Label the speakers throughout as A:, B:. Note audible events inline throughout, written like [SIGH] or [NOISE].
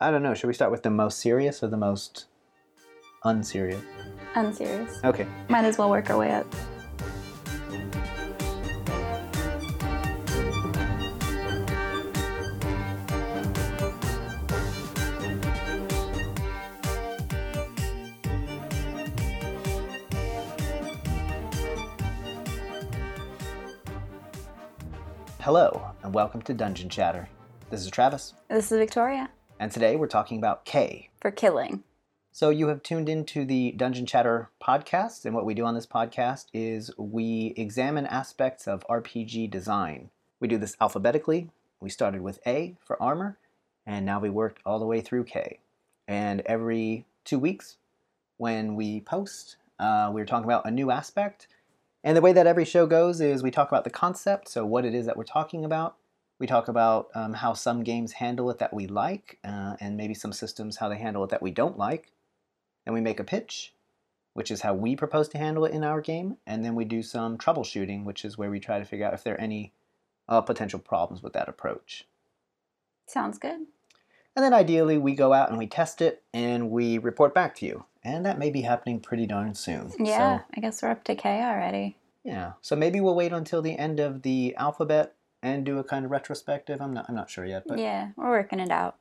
A: I don't know. Should we start with the most serious or the most unserious?
B: Unserious.
A: Okay.
B: Might as well work our way up.
A: Hello, and welcome to Dungeon Chatter. This is Travis,
B: This is Victoria
A: and today we're talking about K.
B: for killing.
A: So, you have tuned into the Dungeon Chatter podcast, and what we do on this podcast is we examine aspects of RPG design. We do this alphabetically. We started with A for armor, and now we worked all the way through K. And every two weeks, when we post, uh, we're talking about a new aspect. And the way that every show goes is we talk about the concept, so what it is that we're talking about. We talk about um, how some games handle it that we like, uh, and maybe some systems how they handle it that we don't like. And we make a pitch, which is how we propose to handle it in our game. And then we do some troubleshooting, which is where we try to figure out if there are any uh, potential problems with that approach.
B: Sounds good.
A: And then ideally, we go out and we test it and we report back to you. And that may be happening pretty darn soon.
B: Yeah,
A: So,
B: I guess we're up to K already.
A: yeah. So maybe we'll wait until the end of the alphabet and do a kind of retrospective. I'm not, I'm not sure yet. But
B: Yeah, we're working it out.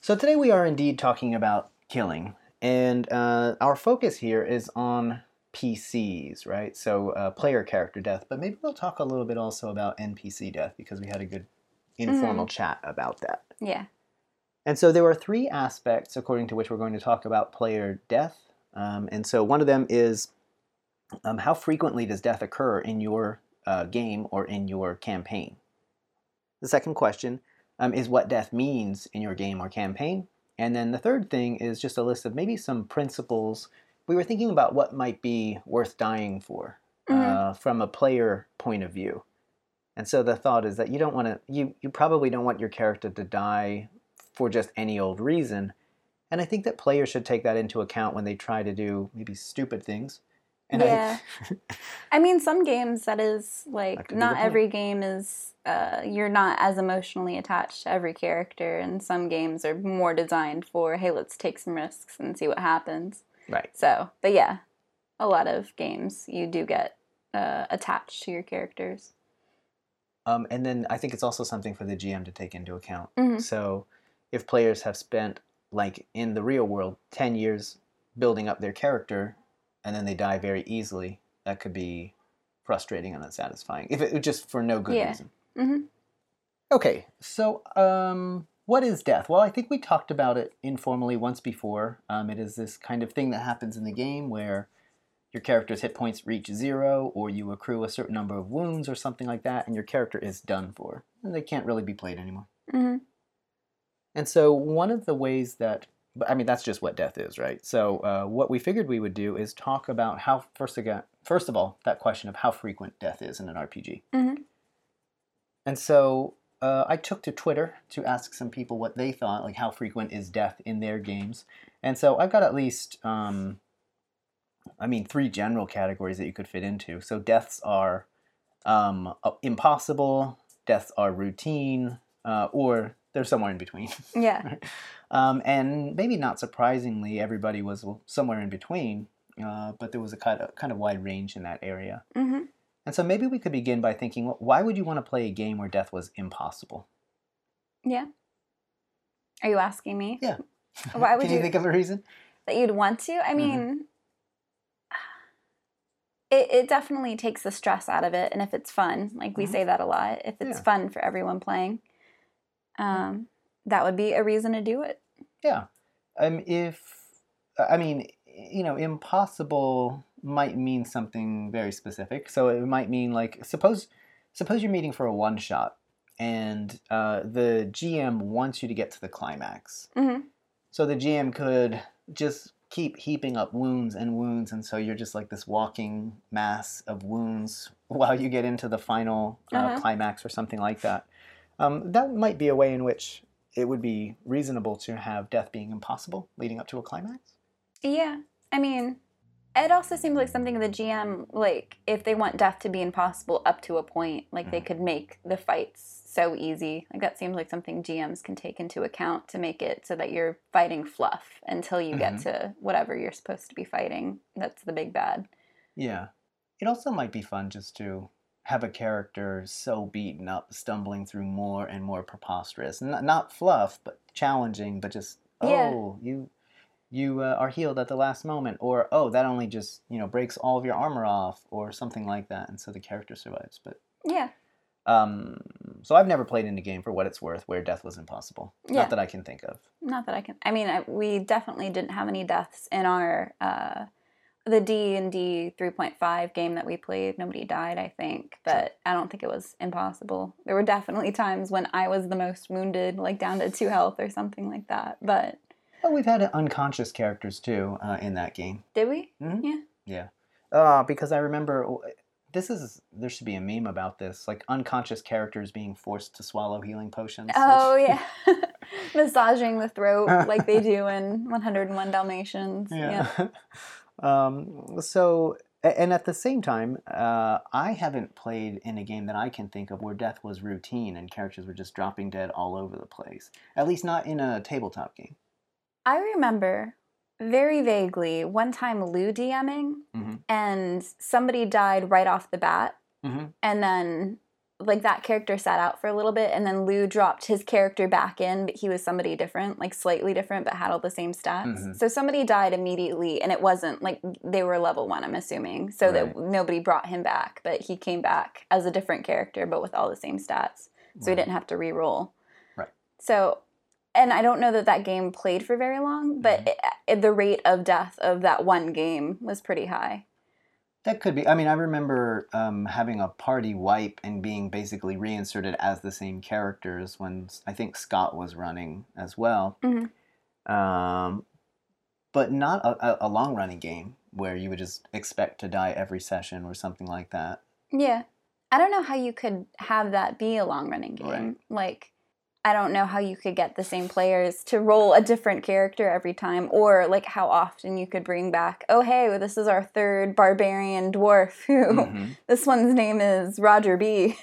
A: So today we are indeed talking about killing, and uh, our focus here is on PCs, right? So uh, player character death, but maybe we'll talk a little bit also about NPC death because we had a good informal chat about that.
B: Yeah.
A: And so there are three aspects according to which we're going to talk about player death. Um, and so one of them is um, how frequently does death occur in your uh, game or in your campaign? The second question um, is what death means in your game or campaign. And then the third thing is just a list of maybe some principles. We were thinking about what might be worth dying for uh, from a player point of view. And so the thought is that you don't want to, you, you probably don't want your character to die for just any old reason. And I think that players should take that into account when they try to do maybe stupid things. And
B: Yeah. I mean, some games that is like not every game is uh, you're not as emotionally attached to every character, and some games are more designed for hey, let's take some risks and see what happens.
A: Right.
B: So, but yeah, a lot of games you do get uh, attached to your characters.
A: Um, and then I think it's also something for the GM to take into account.
B: Mhm.
A: So if players have spent, like in the real world, 10 years building up their character and then they die very easily, that could be frustrating and unsatisfying. If it just for no good
B: Yeah.
A: reason.
B: Mhm.
A: Okay, so um, what is death? Well, I think we talked about it informally once before. Um, it is this kind of thing that happens in the game where your character's hit points reach zero, or you accrue a certain number of wounds, or something like that, and your character is done for. And they can't really be played anymore.
B: hmm
A: And so, one of the ways that, but I mean, that's just what death is, right? So, uh, what we figured we would do is talk about how, first, again, first of all, that question of how frequent death is in an RPG.
B: Mhm.
A: And so, uh, I took to Twitter to ask some people what they thought, like how frequent is death in their games. And so, I've got at least, um, I mean, three general categories that you could fit into. So, deaths are um, impossible, deaths are routine, uh, or they're somewhere in between.
B: Yeah. [LAUGHS]
A: Um, and maybe not surprisingly, everybody was somewhere in between, uh, but there was a kind of, kind of wide range in that area.
B: hmm
A: And so maybe we could begin by thinking, why would you want to play a game where death was impossible?
B: Yeah. Are you asking me?
A: Yeah.
B: Why [LAUGHS] would
A: Can you
B: you-
A: think of a reason?
B: that you'd want to. I
A: Mhm.
B: mean, [SIGHS] it, it definitely takes the stress out of it. And if it's fun, like we
A: Mhm.
B: say that a lot, if it's
A: Yeah.
B: fun for everyone playing, um, that would be a reason to do it.
A: Yeah. Um, if, I mean, you know, impossible might mean something very specific. So it might mean like, suppose, suppose you're meeting for a one shot and uh, the GM wants you to get to the climax.
B: hmm
A: So the GM could just keep heaping up wounds and wounds, and so you're just like this walking mass of wounds [LAUGHS] while you get into the final uh,
B: Uh-huh.
A: climax or something like that. Um, that might be a way in which it would be reasonable to have death being impossible leading up to a climax.
B: Yeah. I mean, It also seems like something the GM, like, if they want death to be impossible up to a point, like, they
A: Mhm.
B: could make the fights so easy. Like, that seems like something GMs can take into account to make it so that you're fighting fluff until you get
A: Mhm.
B: to whatever you're supposed to be fighting. That's the big bad.
A: Yeah. It also might be fun just to have a character so beaten up, stumbling through more and more preposterous. N- not fluff, but challenging, but just,
B: Yeah.
A: oh, you you uh, are healed at the last moment or oh that only just you know breaks all of your armor off or something like that and so the character survives but
B: Yeah.
A: um so i've never played in a game for what it's worth where death was impossible
B: Yeah.
A: not that i can think of
B: Not that I can. I mean, I, we definitely didn't have any deaths in our uh, the D and D three point five game that we played. Nobody died, I think, but I don't think it was impossible. There were definitely times when I was the most wounded, like down to two health or something like that. But
A: but we've had unconscious characters too uh, in that game
B: did we?
A: Mhm.
B: Yeah.
A: uh, because i remember this is there should be a meme about this like unconscious characters being forced to swallow healing potions
B: Oh yeah, [LAUGHS] [LAUGHS] massaging the throat like they do in [LAUGHS] One Hundred and One Dalmatians.
A: Yeah. Um, so, and at the same time, uh, I haven't played in a game that I can think of where death was routine and characters were just dropping dead all over the place. At least not in a tabletop game.
B: I remember very vaguely one time Lou DMing
A: Mhm.
B: and somebody died right off the bat.
A: Mm-hmm.
B: And then, like, that character sat out for a little bit, and then Lou dropped his character back in, but he was somebody different, like slightly different, but had all the same stats.
A: Mhm.
B: So somebody died immediately, and it wasn't like they were level one, I'm assuming. So that nobody brought him back, but he came back as a different character, but with all the same stats. So he didn't have to re-roll.
A: Right.
B: So, and I don't know that that game played for very long, but
A: Mhm.
B: it, it- the rate of death of that one game was pretty high.
A: That could be. I mean, I remember um, having a party wipe and being basically reinserted as the same characters when I think Scott was running as well.
B: Mhm.
A: Um, but not a, a, a long running game where you would just expect to die every session or something like that.
B: Yeah. I don't know how you could have that be a long running game.
A: Right.
B: Like, I don't know how you could get the same players to roll a different character every time, or like how often you could bring back, oh, hey, this is our third barbarian dwarf who
A: Mhm. [LAUGHS]
B: this one's name is Roger B.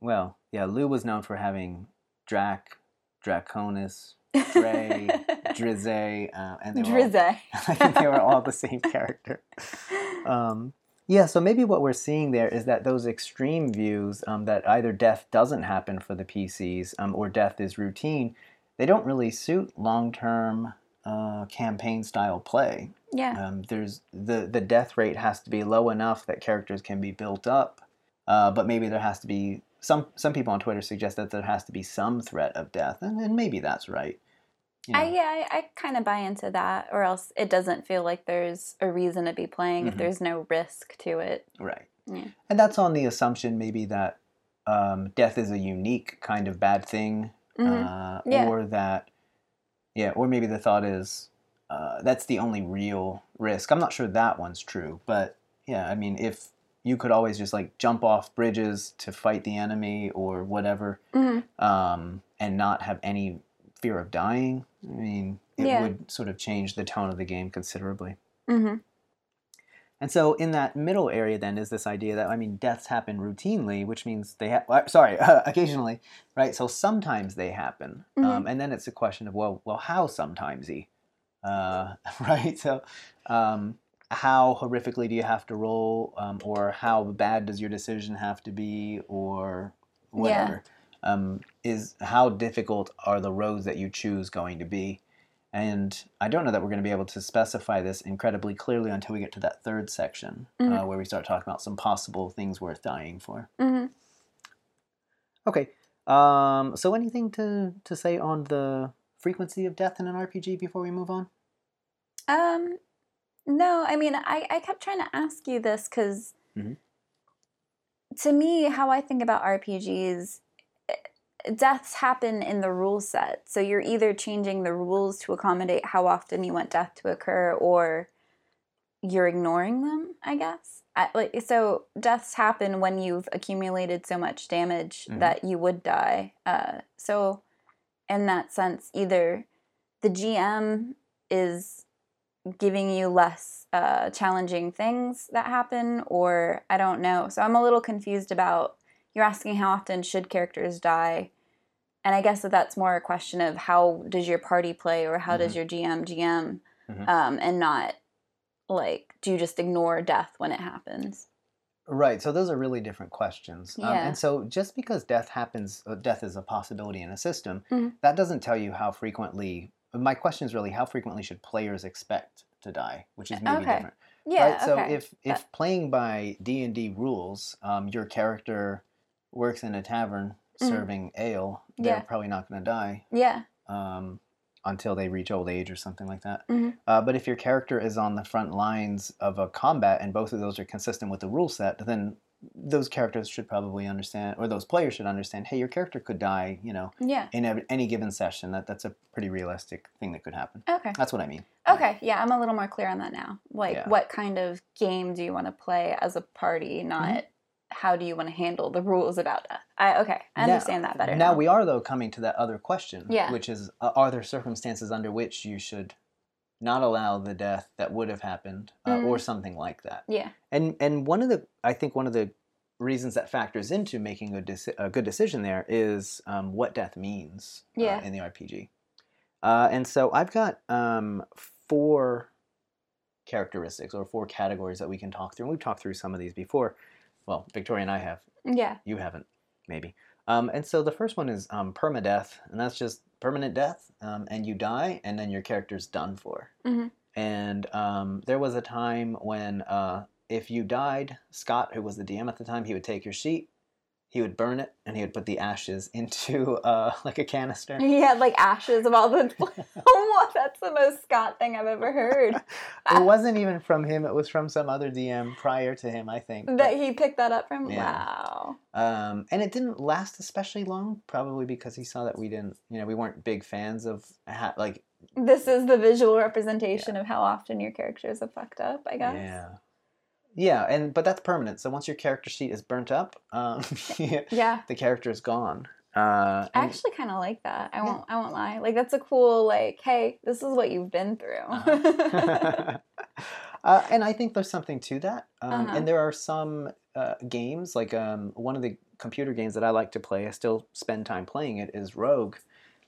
A: Well, yeah, Lou was known for having Drac, Draconis, [LAUGHS] Dre, Drizzy, uh, and they were all-
B: Drizzy. [LAUGHS]
A: I think they were all the same character. Um, yeah, so maybe what we're seeing there is that those extreme views um, that either death doesn't happen for the PCs um, or death is routine, they don't really suit long-term uh, campaign style play.
B: Yeah.
A: Um, there's the the death rate has to be low enough that characters can be built up, uh, but maybe there has to be some some people on Twitter suggest that there has to be some threat of death, and, and maybe that's right. You
B: I, yeah, I, I kind of buy into that, or else it doesn't feel like there's a reason to be playing if
A: Mhm.
B: there's no risk to it.
A: Right.
B: Yeah.
A: And that's on the assumption maybe that um, death is a unique kind of bad thing,
B: Mhm.
A: uh,
B: Yeah.
A: or that, yeah, or maybe the thought is uh, that's the only real risk. I'm not sure that one's true, but yeah, I mean, if you could always just like jump off bridges to fight the enemy or whatever,
B: Mhm.
A: um, and not have any fear of dying, I mean, it
B: Yeah.
A: would sort of change the tone of the game considerably.
B: Mhm.
A: And so, in that middle area, then is this idea that I mean, deaths happen routinely, which means they have. Sorry, [LAUGHS] occasionally, right? So sometimes they happen, um, and then it's a question of well, well, how sometimesy, uh, [LAUGHS] right? So, um, how horrifically do you have to roll, um, or how bad does your decision have to be, or whatever? Um, is how difficult are the roads that you choose going to be? And I don't know that we're going to be able to specify this incredibly clearly until we get to that third section, uh,
B: Mhm.
A: where we start talking about some possible things worth dying for.
B: Mhm.
A: Okay. Um, so anything to, to say on the frequency of death in an RPG before we move on?
B: Um, no, I mean, I, I kept trying to ask you this because
A: Mhm.
B: to me, how I think about RPGs, deaths happen in the rule set. So you're either changing the rules to accommodate how often you want death to occur, or you're ignoring them. I guess. I, like so, deaths happen when you've accumulated so much damage
A: Mhm.
B: that you would die. Uh, so, in that sense, either the GM is giving you less uh, challenging things that happen, or I don't know. So I'm a little confused about you're asking how often should characters die, and I guess that that's more a question of how does your party play or how does
A: Mhm.
B: your GM GM,
A: Mhm.
B: um, and not like do you just ignore death when it happens?
A: Right. So those are really different questions. Um,
B: Yeah.
A: and so just because death happens, uh, death is a possibility in a system,
B: Mhm.
A: that doesn't tell you how frequently. My question is really how frequently should players expect to die, which is maybe
B: Okay.
A: different.
B: Yeah.
A: right. So
B: okay.
A: if if playing by D and D rules, um, your character works in a tavern
B: Mhm.
A: serving ale, they're
B: Yeah.
A: probably not going to die.
B: yeah.
A: um, until they reach old age or something like that.
B: Mhm.
A: Uh, but if your character is on the front lines of a combat and both of those are consistent with the rule set, then those characters should probably understand, or those players should understand, hey, your character could die, you know,
B: Yeah.
A: in any given session. That that's a pretty realistic thing that could happen.
B: Okay.
A: That's what I mean.
B: Okay, yeah, I'm a little more clear on that now. Like,
A: Yeah.
B: what kind of game do you want to play as a party, not
A: Mm-hmm.
B: How do you want to handle the rules about death? I okay, I
A: Now-
B: understand that better.
A: Now
B: Now,
A: we are though coming to that other question,
B: Yeah.
A: which is, uh, are there circumstances under which you should not allow the death that would have happened, uh,
B: Mm.
A: or something like that?
B: yeah,
A: And and one of the I think one of the reasons that factors into making a, deci- a good decision there is um, what death means uh, in the RPG. Uh, and so I've got um, four characteristics or four categories that we can talk through. And we've talked through some of these before. Well, Victoria and I have.
B: yeah,
A: You haven't, maybe. Um, and so the first one is um, permadeath, and that's just permanent death, um, and you die, and then your character's done for.
B: Mhm.
A: And um, there was a time when uh, if you died, Scott, who was the DM at the time, he would take your sheet, he would burn it, and he would put the ashes into uh, [LAUGHS] like a canister.
B: he had like ashes of all the. [LAUGHS] oh, that's the most Scott thing I've ever heard.
A: it wasn't even from him; it was from some other DM prior to him, I think. but-
B: That he picked that up from.
A: Yeah.
B: Wow.
A: Um, and it didn't last especially long, probably because he saw that we didn't, you know, we weren't big fans of ha- like,
B: This is the visual representation of how often your characters have fucked up. I guess.
A: yeah, yeah, and but that's permanent. So once your character sheet is burnt up, um, [LAUGHS]
B: Yeah.
A: the character is gone. Uh,
B: I actually kind of like that. I
A: Yeah.
B: won't. I won't lie. Like that's a cool. Like, hey, this is what you've been through.
A: Uh-huh. [LAUGHS] uh, and I think there's something to that. Um,
B: Uh-huh.
A: And there are some uh, games, like um, one of the computer games that I like to play, I still spend time playing it, is Rogue.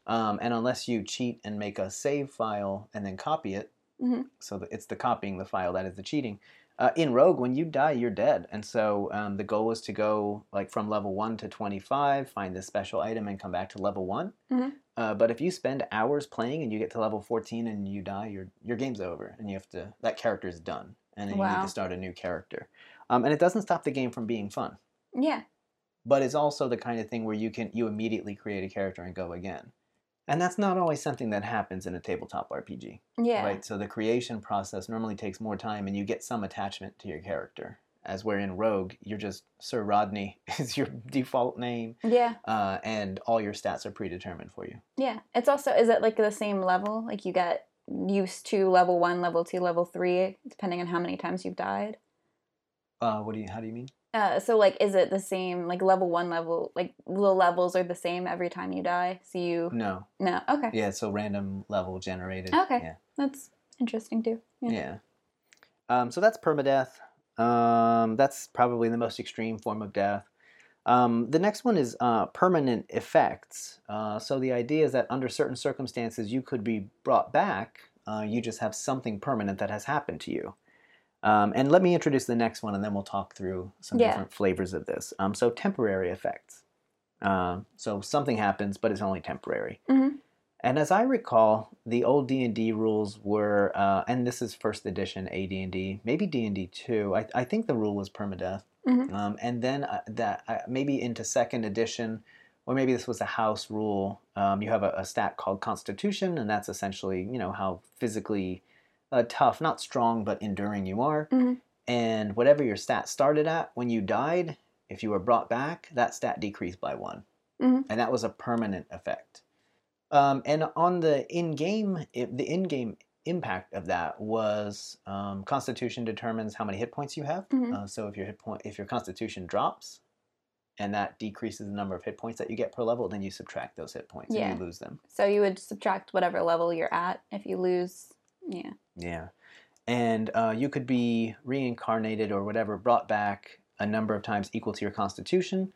A: Um, and unless you cheat and make a save file and then copy it,
B: Mhm.
A: so that it's the copying the file that is the cheating. Uh, in Rogue, when you die, you're dead. And so um, the goal is to go like from level one to 25, find this special item, and come back to level one.
B: Mhm.
A: Uh, but if you spend hours playing and you get to level 14 and you die, your your game's over, and you have to that character is done, and then you need to start a new character. Um, and it doesn't stop the game from being fun,
B: yeah.
A: but it's also the kind of thing where you can you immediately create a character and go again. And that's not always something that happens in a tabletop RPG,
B: Yeah.
A: right? So the creation process normally takes more time, and you get some attachment to your character. As where in Rogue, you're just Sir Rodney [LAUGHS] is your default name,
B: Yeah.
A: uh, and all your stats are predetermined for you.
B: Yeah. It's also is it like the same level? Like you get used to level one, level two, level three, depending on how many times you've died.
A: Uh, what do you? How do you mean?
B: Uh, so like, is it the same? Like level one, level like the levels are the same every time you die. So you
A: No.
B: no. Okay.
A: Yeah, so random level generated.
B: Okay.
A: Yeah.
B: That's interesting too. Yeah.
A: Yeah. Um, so that's permadeath. Um, that's probably the most extreme form of death. Um, the next one is uh, permanent effects. Uh, so the idea is that under certain circumstances, you could be brought back. Uh, you just have something permanent that has happened to you. Um, and let me introduce the next one, and then we'll talk through some
B: Yeah.
A: different flavors of this. Um, so temporary effects. Um, so something happens, but it's only temporary.
B: Mhm.
A: And as I recall, the old D and D rules were, uh, and this is first edition AD and D, maybe D and D two. I, I think the rule was permadeath,
B: Mhm.
A: um, and then uh, that uh, maybe into second edition, or maybe this was a house rule. Um, you have a, a stat called Constitution, and that's essentially you know how physically uh, tough, not strong, but enduring you are.
B: Mhm.
A: And whatever your stat started at when you died, if you were brought back, that stat decreased by one,
B: Mhm.
A: and that was a permanent effect. Um, and on the in-game, the in-game impact of that was um, Constitution determines how many hit points you have.
B: Mhm.
A: Uh, so if your hit point, if your Constitution drops, and that decreases the number of hit points that you get per level, then you subtract those hit points
B: Yeah.
A: and you lose them.
B: So you would subtract whatever level you're at if you lose. Yeah.
A: Yeah. and uh, you could be reincarnated or whatever, brought back a number of times equal to your constitution.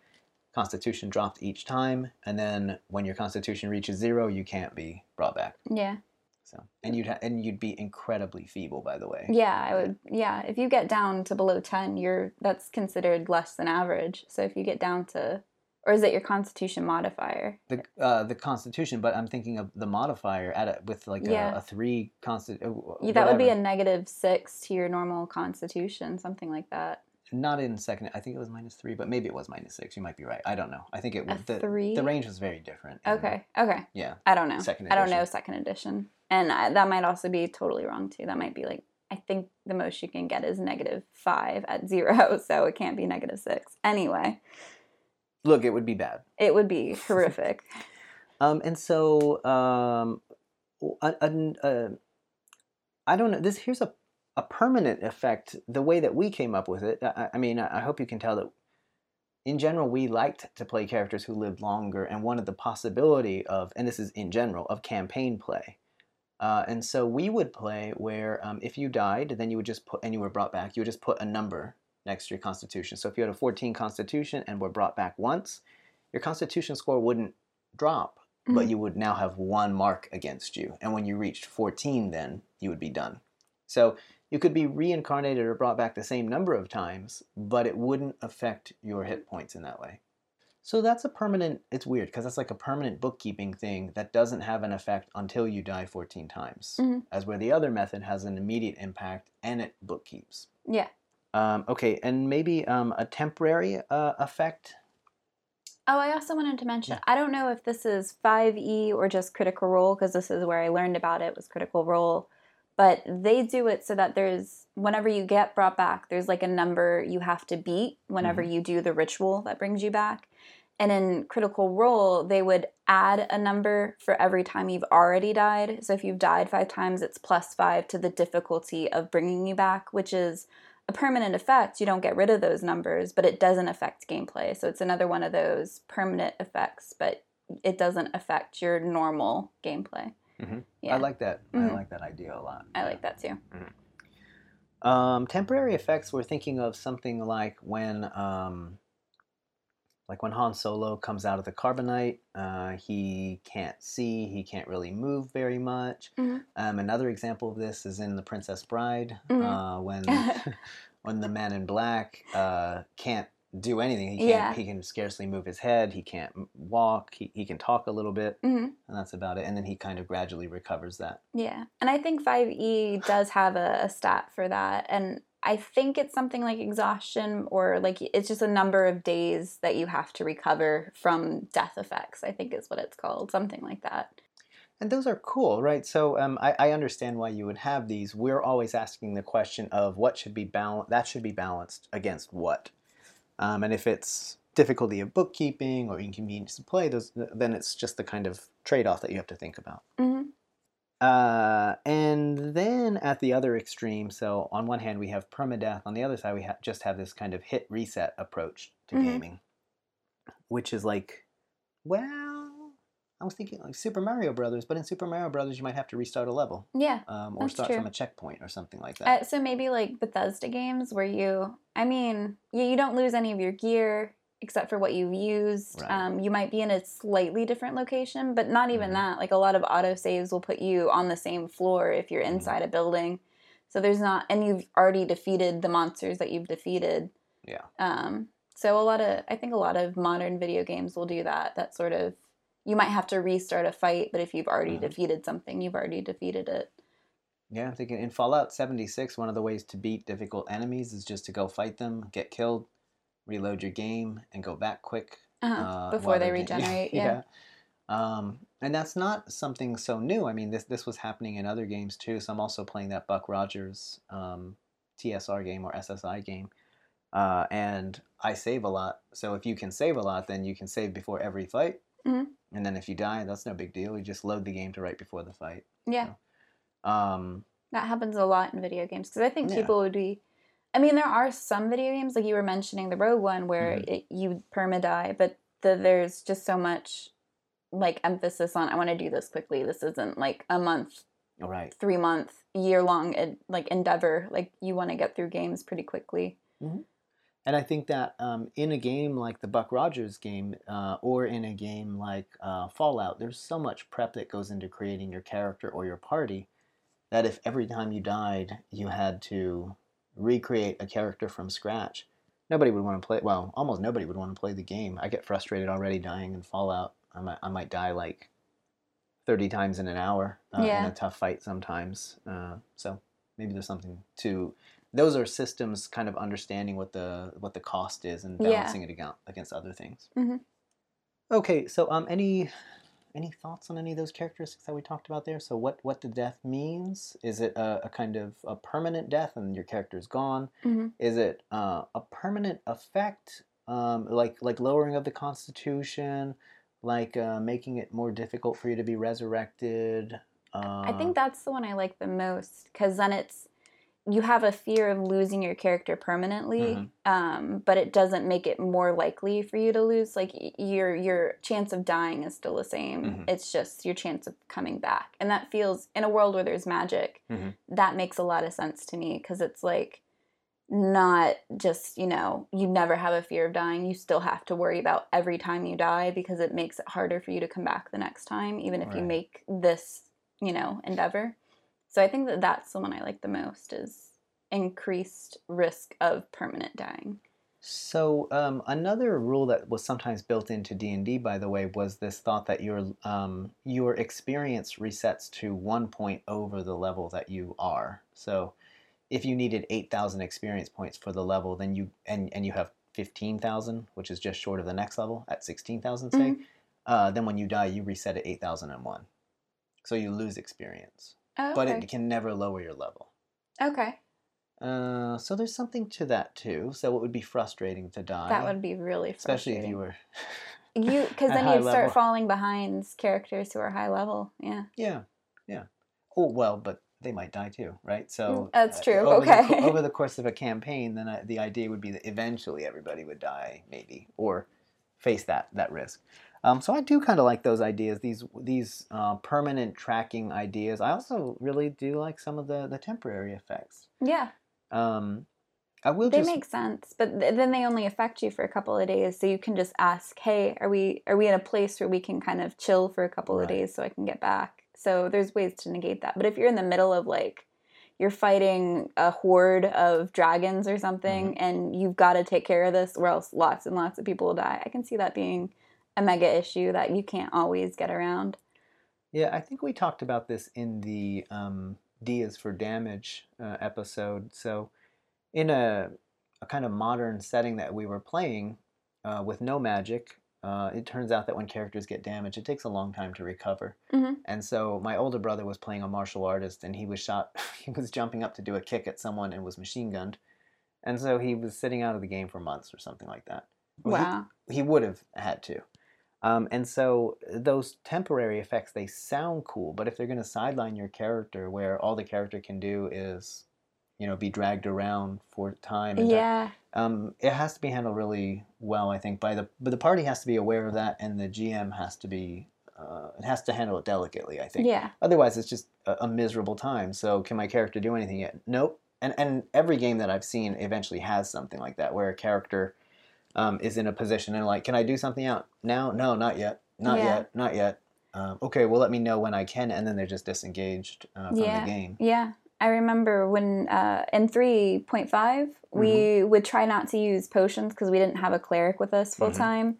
A: Constitution dropped each time, and then when your constitution reaches zero, you can't be brought back.
B: Yeah.
A: So, and you'd ha- and you'd be incredibly feeble, by the way.
B: Yeah, I would. Yeah, if you get down to below ten, you're that's considered less than average. So if you get down to, or is it your Constitution modifier?
A: The uh, the Constitution, but I'm thinking of the modifier at a, with like
B: Yeah.
A: a, a three constant.
B: Yeah, that would be a negative six to your normal Constitution, something like that.
A: not in second. I think it was minus three, but maybe it was minus six. You might be right. I don't know. I think it was the
B: three?
A: the range was very different.
B: Okay. Okay.
A: Yeah.
B: I don't know.
A: Second Edition.
B: I don't know second edition, and I, that might also be totally wrong too. That might be like I think the most you can get is negative five at zero, [LAUGHS] so it can't be negative six. Anyway,
A: Look, it would be bad.
B: it would be [LAUGHS] horrific.
A: Um, and so um, a, a, a, I don't know. This here's a a permanent effect. The way that we came up with it. I, I mean, I hope you can tell that. In general, we liked to play characters who lived longer, and wanted the possibility of, and this is in general, of campaign play. Uh, and so we would play where um, if you died, then you would just put, and you were brought back, you would just put a number next to your constitution. So if you had a 14 constitution and were brought back once, your constitution score wouldn't drop, but
B: Mhm.
A: you would now have one mark against you. And when you reached 14, then you would be done. So you could be reincarnated or brought back the same number of times, but it wouldn't affect your hit points in that way. So that's a permanent, it's weird because that's like a permanent bookkeeping thing that doesn't have an effect until you die 14 times.
B: Mhm.
A: As where the other method has an immediate impact and it bookkeeps.
B: Yeah.
A: Um, okay, and maybe um, a temporary uh, effect.
B: Oh, I also wanted to mention
A: Yeah.
B: I don't know if this is 5e or just Critical Role because this is where I learned about it was Critical Role, but they do it so that there's whenever you get brought back, there's like a number you have to beat whenever you do the ritual that brings you back. And in Critical Role, they would add a number for every time you've already died. So if you've died five times, it's plus five to the difficulty of bringing you back, which is a permanent effect. You don't get rid of those numbers, but it doesn't affect gameplay. So it's another one of those permanent effects, but it doesn't affect your normal gameplay.
A: Mhm.
B: Yeah,
A: I like that. I
B: Mhm.
A: like that idea a lot.
B: I like that too.
A: Um, temporary effects. We're thinking of something like when, um, like when Han Solo comes out of the carbonite, uh, he can't see, he can't really move very much.
B: Mhm.
A: Um, another example of this is in The Princess Bride,
B: Mhm.
A: uh, when [LAUGHS] [LAUGHS] when the Man in Black uh, can't do anything. He can't.
B: Yeah.
A: He can scarcely move his head. He can't walk. He, he can talk a little bit,
B: hmm
A: and that's about it. And then he kind of gradually recovers that.
B: Yeah, and I think 5e does have a, a stat for that, and I think it's something like exhaustion or like it's just a number of days that you have to recover from death effects. I think is what it's called, something like that.
A: And those are cool, right? So um, I, I understand why you would have these. We're always asking the question of what should be balanced. That should be balanced against what. Um, and if it's difficulty of bookkeeping or inconvenience to play, those, then it's just the kind of trade-off that you have to think about.
B: hmm
A: Uh, and then at the other extreme, so on one hand we have permadeath, on the other side we ha- just have this kind of hit reset approach to
B: Mhm.
A: gaming, which is like, well, I was thinking like Super Mario Brothers, but in Super Mario Brothers you might have to restart a level
B: Yeah.
A: um, or start
B: true.
A: from a checkpoint or something like that.
B: Uh, so maybe like Bethesda games where you, I mean, you, you don't lose any of your gear except for what you've used.
A: Right.
B: Um, you might be in a slightly different location, but not even
A: Mhm.
B: that. Like a lot of autosaves will put you on the same floor if you're
A: Mhm.
B: inside a building. So there's not, and you've already defeated the monsters that you've defeated.
A: Yeah.
B: Um, so a lot of, I think a lot of modern video games will do that. That sort of, you might have to restart a fight, but if you've already
A: Mhm.
B: defeated something, you've already defeated it.
A: Yeah, I'm thinking in Fallout 76, one of the ways to beat difficult enemies is just to go fight them, get killed, reload your game, and go back quick
B: Uh-huh.
A: uh,
B: Before they regenerate, [LAUGHS] yeah.
A: Um, and that's not something so new. I mean, this this was happening in other games too. So I'm also playing that Buck Rogers um, TSR game or SSI game, uh, and I save a lot. So if you can save a lot, then you can save before every fight.
B: Mhm.
A: And then if you die, that's no big deal. You just load the game to right before the fight.
B: Yeah.
A: Um,
B: That happens a lot in video games because I think
A: Yeah.
B: people would be. I mean, there are some video games like you were mentioning the Rogue one where
A: Mhm.
B: it, you perma die, but the, there's just so much like emphasis on I want to do this quickly. This isn't like a month
A: All right.
B: three month, year long like endeavor. Like you want to get through games pretty quickly.
A: And I think that um, in a game like the Buck Rogers game, uh, or in a game like uh, Fallout, there's so much prep that goes into creating your character or your party that if every time you died you had to recreate a character from scratch, nobody would want to play. Well, almost nobody would want to play the game. I get frustrated already dying in Fallout. I might, I might die like 30 times in an hour uh,
B: Yeah.
A: in a tough fight sometimes. Uh, so maybe there's something to those are systems kind of understanding what the what the cost is and
B: Yeah.
A: balancing it against against other things.
B: Mhm.
A: Okay, so um, any any thoughts on any of those characteristics that we talked about there? So what what the death means? Is it a, a kind of a permanent death and your character is gone?
B: Mhm.
A: Is it uh, a permanent effect, um, like like lowering of the constitution, like uh, making it more difficult for you to be resurrected? Uh,
B: I think that's the one I like the most because then it's you have a fear of losing your character permanently,
A: Mhm.
B: um, but it doesn't make it more likely for you to lose. Like your your chance of dying is still the same.
A: Mhm.
B: It's just your chance of coming back, and that feels in a world where there's magic.
A: Mhm.
B: That makes a lot of sense to me because it's like not just you know you never have a fear of dying you still have to worry about every time you die because it makes it harder for you to come back the next time even if you make this you know endeavor so i think that that's the one i like the most is increased risk of permanent dying
A: So um, another rule that was sometimes built into D and D, by the way, was this thought that your um, your experience resets to one point over the level that you are. So if you needed eight thousand experience points for the level, then you and and you have fifteen thousand, which is just short of the next level at sixteen thousand, say.
B: Mhm.
A: Uh, then when you die, you reset at eight thousand and one. So you lose experience,
B: oh,
A: but it can never lower your level.
B: okay
A: Uh, so there's something to that too. So it would be frustrating to die.
B: that would be really frustrating.
A: especially if you were [LAUGHS]
B: you because then you'd start
A: level.
B: falling behind characters who are high level yeah
A: yeah yeah oh well but they might die too right so
B: Mm, that's
A: uh,
B: true,
A: over the,
B: okay.
A: co- over [LAUGHS] the course of a campaign then I, the idea would be that eventually everybody would die maybe or face that that risk um, so I do kind of like those ideas these these uh, permanent tracking ideas. I also really do like some of the the temporary effects.
B: Yeah.
A: Um, I will
B: they
A: just
B: make sense but th- then they only affect you for a couple of days so you can just ask hey are we are we in a place where we can kind of chill for a couple of days so i can get back? So there's ways to negate that but if you're in the middle of like you're fighting a horde of dragons or something
A: Mm-hmm.
B: and you've got to take care of this or else lots and lots of people will die i can see that being a mega issue that you can't always get around
A: Yeah, I think we talked about this in the um, D is for damage uh, episode. So, in a, a kind of modern setting that we were playing uh, with no magic, uh, it turns out that when characters get damaged, it takes a long time to recover.
B: Mhm.
A: And so, my older brother was playing a martial artist, and he was shot. [LAUGHS] he was jumping up to do a kick at someone and was machine gunned. And so he was sitting out of the game for months or something like that. Well, he-
B: wow
A: he would have had to. Um, and so those temporary effects they sound cool, but if they're going to sideline your character, where all the character can do is, you know, be dragged around for time, and
B: yeah
A: um, it has to be handled really well. I think by the but the party has to be aware of that, and the GM has to be uh, it has to handle it delicately. I think.
B: yeah
A: Otherwise, it's just a, a miserable time. So, can my character do anything yet? Nope. And and every game that I've seen eventually has something like that, where a character um, is in a position and like, can I do something out now? No, not yet. Not
B: Yeah.
A: yet. Not yet. Um, okay, well, let me know when I can, and then they're just disengaged uh, from
B: Yeah.
A: the game.
B: Yeah. I remember when uh, in 3.5, we would try not to use potions because we didn't have a cleric with us full
A: Mhm.
B: time.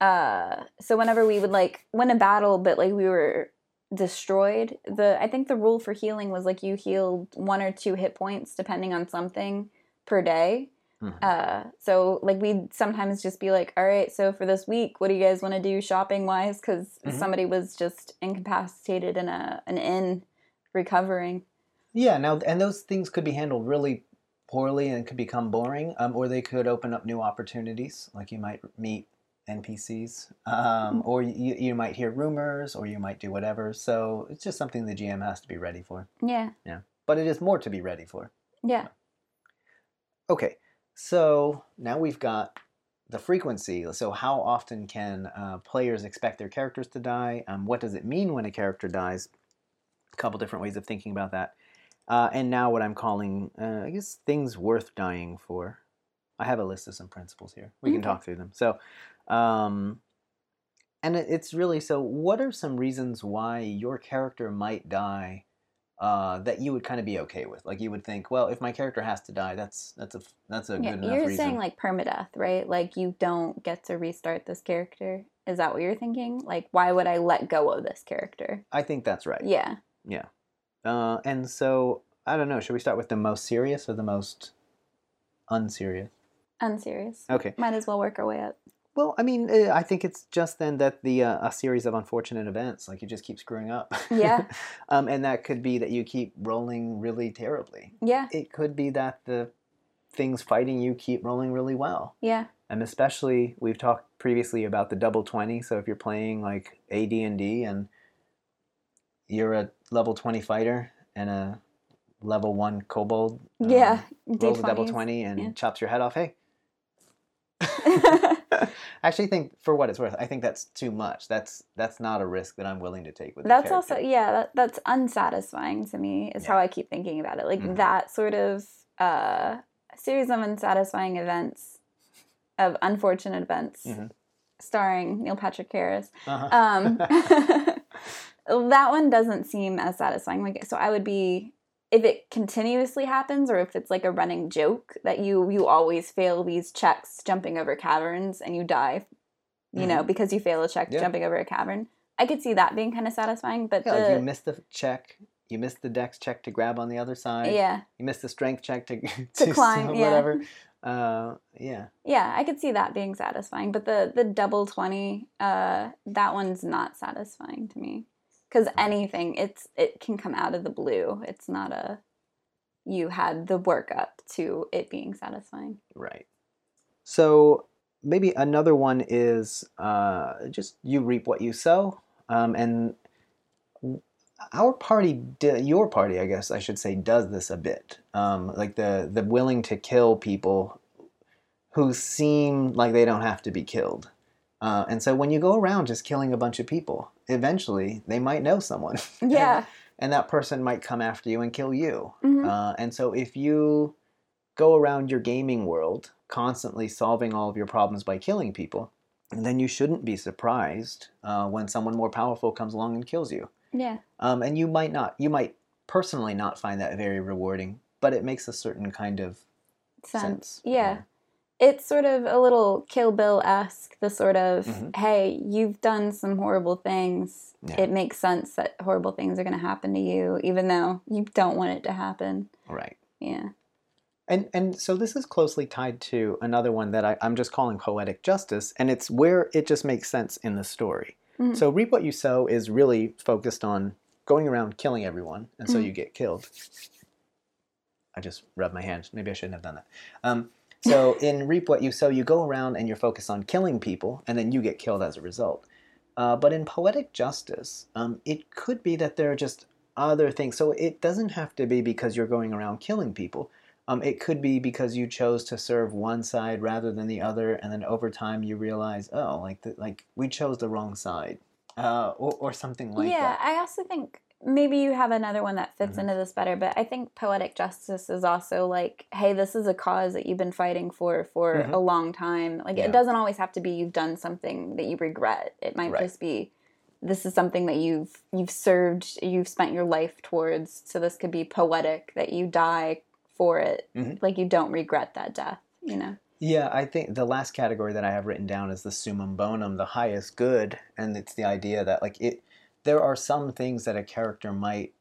B: Uh, so whenever we would like win a battle, but like we were destroyed, the I think the rule for healing was like you healed one or two hit points depending on something per day.
A: Mhm.
B: Uh, so like we'd sometimes just be like, all right, so for this week, what do you guys want to do shopping wise? Because
A: Mhm.
B: somebody was just incapacitated in a an inn recovering.
A: Yeah, now and those things could be handled really poorly and could become boring, um, or they could open up new opportunities. Like you might meet NPCs, um, or you, you might hear rumors, or you might do whatever. So it's just something the GM has to be ready for. Yeah.
B: Yeah,
A: But it is more to be ready for.
B: yeah.
A: Okay, so now we've got the frequency. So how often can uh, players expect their characters to die? Um, what does it mean when a character dies? a couple different ways of thinking about that. Uh, and now what I'm calling, uh, I guess, things worth dying for. I have a list of some principles here. We can talk through them. So, um, and it's really so. What are some reasons why your character might die uh, that you would kind of be okay with? Like you would think, well, if my character has to die, that's that's a that's a
B: Yeah,
A: good enough
B: you're
A: reason.
B: saying like permadeath, right? Like you don't get to restart this character. Is that what you're thinking? Like, why would I let go of this character?
A: I think that's right.
B: Yeah. Yeah.
A: Uh, and so I don't know. Should we start with the most serious or the most unserious?
B: Unserious.
A: Okay.
B: Might as well work our way up.
A: Well, I mean, uh, I think it's just then that the uh, a series of unfortunate events, like you just keep screwing up.
B: Yeah. [LAUGHS]
A: um, and that could be that you keep rolling really terribly.
B: Yeah.
A: It could be that the things fighting you keep rolling really well.
B: Yeah.
A: And especially, we've talked previously about the double twenty. So if you're playing like AD and D, and you're a level twenty fighter and a level one kobold, um,
B: Yeah.
A: rolls a double twenty and
B: yeah.
A: chops your head off. Hey, [LAUGHS] [LAUGHS] I actually think for what it's worth, I think that's too much. That's that's not a risk that I'm willing to take with. the
B: that's also yeah that, that's unsatisfying to me is how i keep thinking about it like
A: Mhm.
B: that sort of uh series of unsatisfying events of unfortunate events
A: Mhm.
B: starring neil patrick harris
A: Uh-huh.
B: um [LAUGHS] [LAUGHS] that one doesn't seem as satisfying like so i would be if it continuously happens or if it's like a running joke that you you always fail these checks jumping over caverns and you die you know because you fail a check
A: Mm-hmm. Yeah.
B: jumping over a cavern i could see that being kind of satisfying but
A: yeah,
B: the
A: like you missed the check. You missed the dex check to grab on the other side.
B: yeah
A: You missed the strength check to [LAUGHS] to,
B: climb, yeah.
A: whatever. Uh, yeah.
B: yeah i could see that being satisfying but the the double 20 uh that one's not satisfying to me because anything it's it can come out of the blue it's not a you had the workup to it being satisfying
A: Right. So maybe another one is uh, just you reap what you sow, um, and our party, your party, I guess I should say, does this a bit. Um, like the the willing to kill people who seem like they don't have to be killed. Uh, and so when you go around just killing a bunch of people, eventually they might know someone. [LAUGHS]
B: yeah
A: and that person might come after you and kill you.
B: Mhm.
A: Uh, and so if you go around your gaming world constantly solving all of your problems by killing people, then you shouldn't be surprised uh, when someone more powerful comes along and kills you.
B: yeah
A: Um, and you might not, you might personally not find that very rewarding, but it makes a certain kind of
B: sense,
A: sense.
B: yeah it's sort of a little kill bill-esque the sort of
A: Mhm.
B: hey you've done some horrible things
A: Yeah.
B: it makes sense that horrible things are going to happen to you even though you don't want it to happen
A: Right.
B: yeah
A: And and so this is closely tied to another one that I, I'm just calling poetic justice, and it's where it just makes sense in the story.
B: Mhm.
A: So reap what you sow is really focused on going around killing everyone, and so
B: Mhm.
A: you get killed. I just rubbed my hand. Maybe I shouldn't have done that. Um, so [LAUGHS] in reap what you sow, you go around and you're focused on killing people, and then you get killed as a result. Uh, but in poetic justice, um, it could be that there are just other things. So it doesn't have to be because you're going around killing people. Um, it could be because you chose to serve one side rather than the other, and then over time you realize, oh, like the, like we chose the wrong side, uh, or, or something like
B: yeah,
A: that.
B: Yeah, I also think maybe you have another one that fits
A: Mhm.
B: into this better, but I think poetic justice is also like, hey, this is a cause that you've been fighting for for
A: Mhm.
B: a long time. Like
A: Yeah.
B: it doesn't always have to be you've done something that you regret. It might
A: Right.
B: just be this is something that you've you've served, you've spent your life towards. So this could be poetic that you die for it.
A: Mhm.
B: Like you don't regret that death, you know.
A: Yeah, I think the last category that I have written down is the summum bonum, the highest good, and it's the idea that like it, there are some things that a character might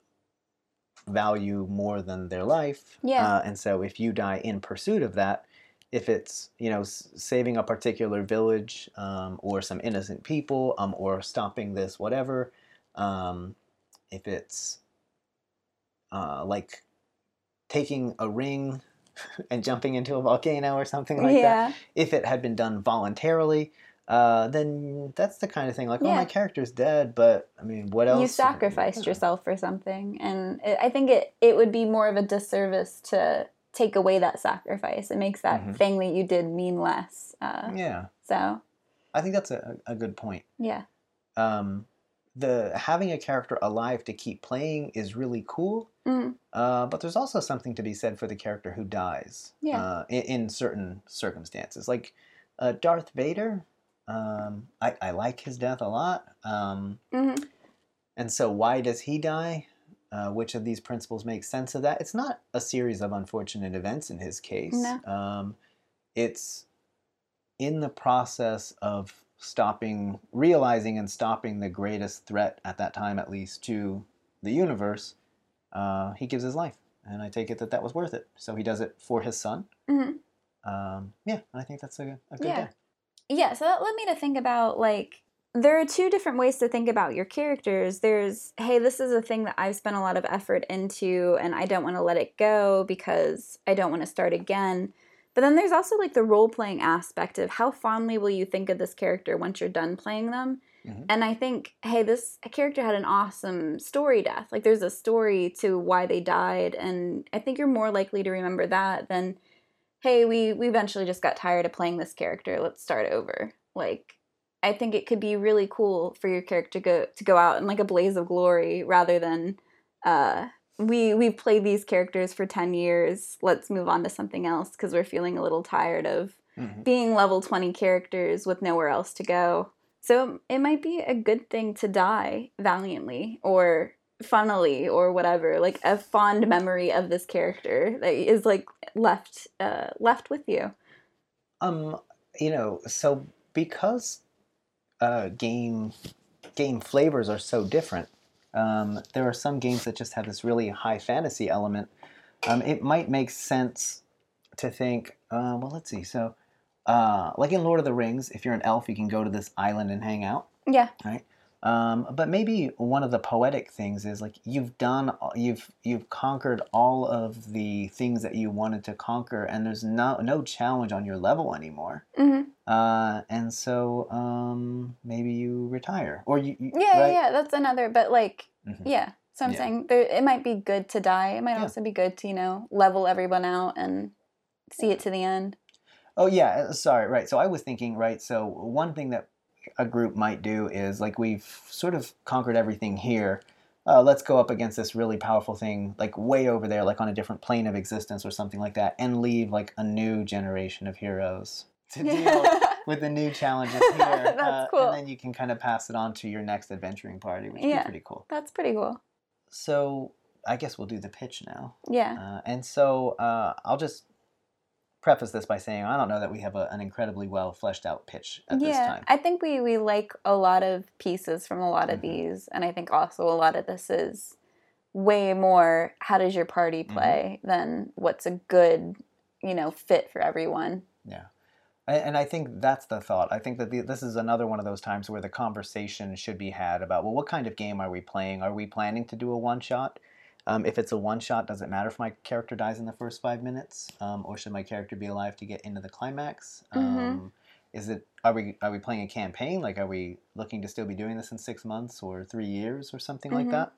A: value more than their life.
B: Yeah.
A: Uh, and so if you die in pursuit of that, if it's you know saving a particular village um, or some innocent people um, or stopping this whatever, um, if it's uh, like taking a ring [LAUGHS] and jumping into a volcano or something like that if it had been done voluntarily, uh, then that's the kind of thing like, oh, my character's dead, but I mean, what else?
B: you sacrificed
A: Yeah.
B: yourself for something and it, i think it, it would be more of a disservice to take away that sacrifice it makes that
A: Mhm.
B: thing that you did mean less uh,
A: Yeah,
B: so
A: I think that's a, a good point.
B: yeah
A: Um, the having a character alive to keep playing is really cool.
B: Mhm.
A: Uh, but there's also something to be said for the character who dies
B: Yeah.
A: uh, in, in certain circumstances. Like uh, Darth Vader, um, I, I like his death a lot. Um,
B: Mhm.
A: and so, why does he die? Uh, which of these principles makes sense of that? It's not a series of unfortunate events in his case.
B: No.
A: Um, it's in the process of stopping, realizing and stopping the greatest threat at that time, at least to the universe. Uh, he gives his life, and I take it that that was worth it. So he does it for his son.
B: Mhm.
A: Um, yeah, I think that's a, a good
B: Yeah.
A: day.
B: Yeah, so that led me to think about like there are two different ways to think about your characters. There's, hey, this is a thing that I've spent a lot of effort into and I don't want to let it go because I don't want to start again. But then there's also like the role playing aspect of how fondly will you think of this character once you're done playing them?
A: Mhm.
B: And I think, hey, this character had an awesome story death. Like there's a story to why they died. And I think you're more likely to remember that than, hey, we, we eventually just got tired of playing this character. Let's start over. Like, I think it could be really cool for your character to go to go out in like a blaze of glory rather than uh we we've played these characters for 10 years. Let's move on to something else because we're feeling a little tired of
A: Mhm.
B: being level 20 characters with nowhere else to go. So it might be a good thing to die valiantly or funnily or whatever, like a fond memory of this character that is like left uh, left with you.
A: Um, you know, so because uh, game game flavors are so different, um, there are some games that just have this really high fantasy element. Um, it might make sense to think, uh, well, let's see. So, uh, like in Lord of the Rings, if you're an elf, you can go to this island and hang out.
B: Yeah.
A: Um, but maybe one of the poetic things is like you've done, you've you've conquered all of the things that you wanted to conquer, and there's no no challenge on your level anymore.
B: hmm
A: Uh, and so um, maybe you retire, or you, you
B: Yeah,
A: right?
B: yeah, that's another. But like,
A: Mhm.
B: yeah. So I'm
A: Yeah.
B: saying there, it might be good to die. It might
A: Yeah.
B: also be good to you know level everyone out and see it to the end.
A: Oh yeah, uh, sorry, right. So I was thinking, right. So one thing that a group might do is like we've sort of conquered everything here. Uh, let's go up against this really powerful thing, like way over there, like on a different plane of existence or something like that, and leave like a new generation of heroes to [LAUGHS] deal with the new challenges here. [LAUGHS]
B: That's
A: uh,
B: cool.
A: And then you can kind of pass it on to your next adventuring party, which would
B: Yeah.
A: be pretty cool.
B: That's pretty cool.
A: So I guess we'll do the pitch now.
B: Yeah.
A: Uh, and so uh, I'll just preface this by saying I don't know that we have a, an incredibly well fleshed out pitch at this
B: yeah,
A: time.
B: I think we we like a lot of pieces from a lot of
A: Mhm.
B: these, and I think also a lot of this is way more how does your party
A: Mhm.
B: play than what's a good you know fit for everyone.
A: Yeah. And and I think that's the thought. I think that the, this is another one of those times where the conversation should be had about, well, what kind of game are we playing? Are we planning to do a one shot? Um, if it's a one shot, does it matter if my character dies in the first five minutes, um, or should my character be alive to get into the climax?
B: Mhm.
A: Um, is it are we are we playing a campaign? Like, are we looking to still be doing this in six months or three years or something like
B: Mhm.
A: that?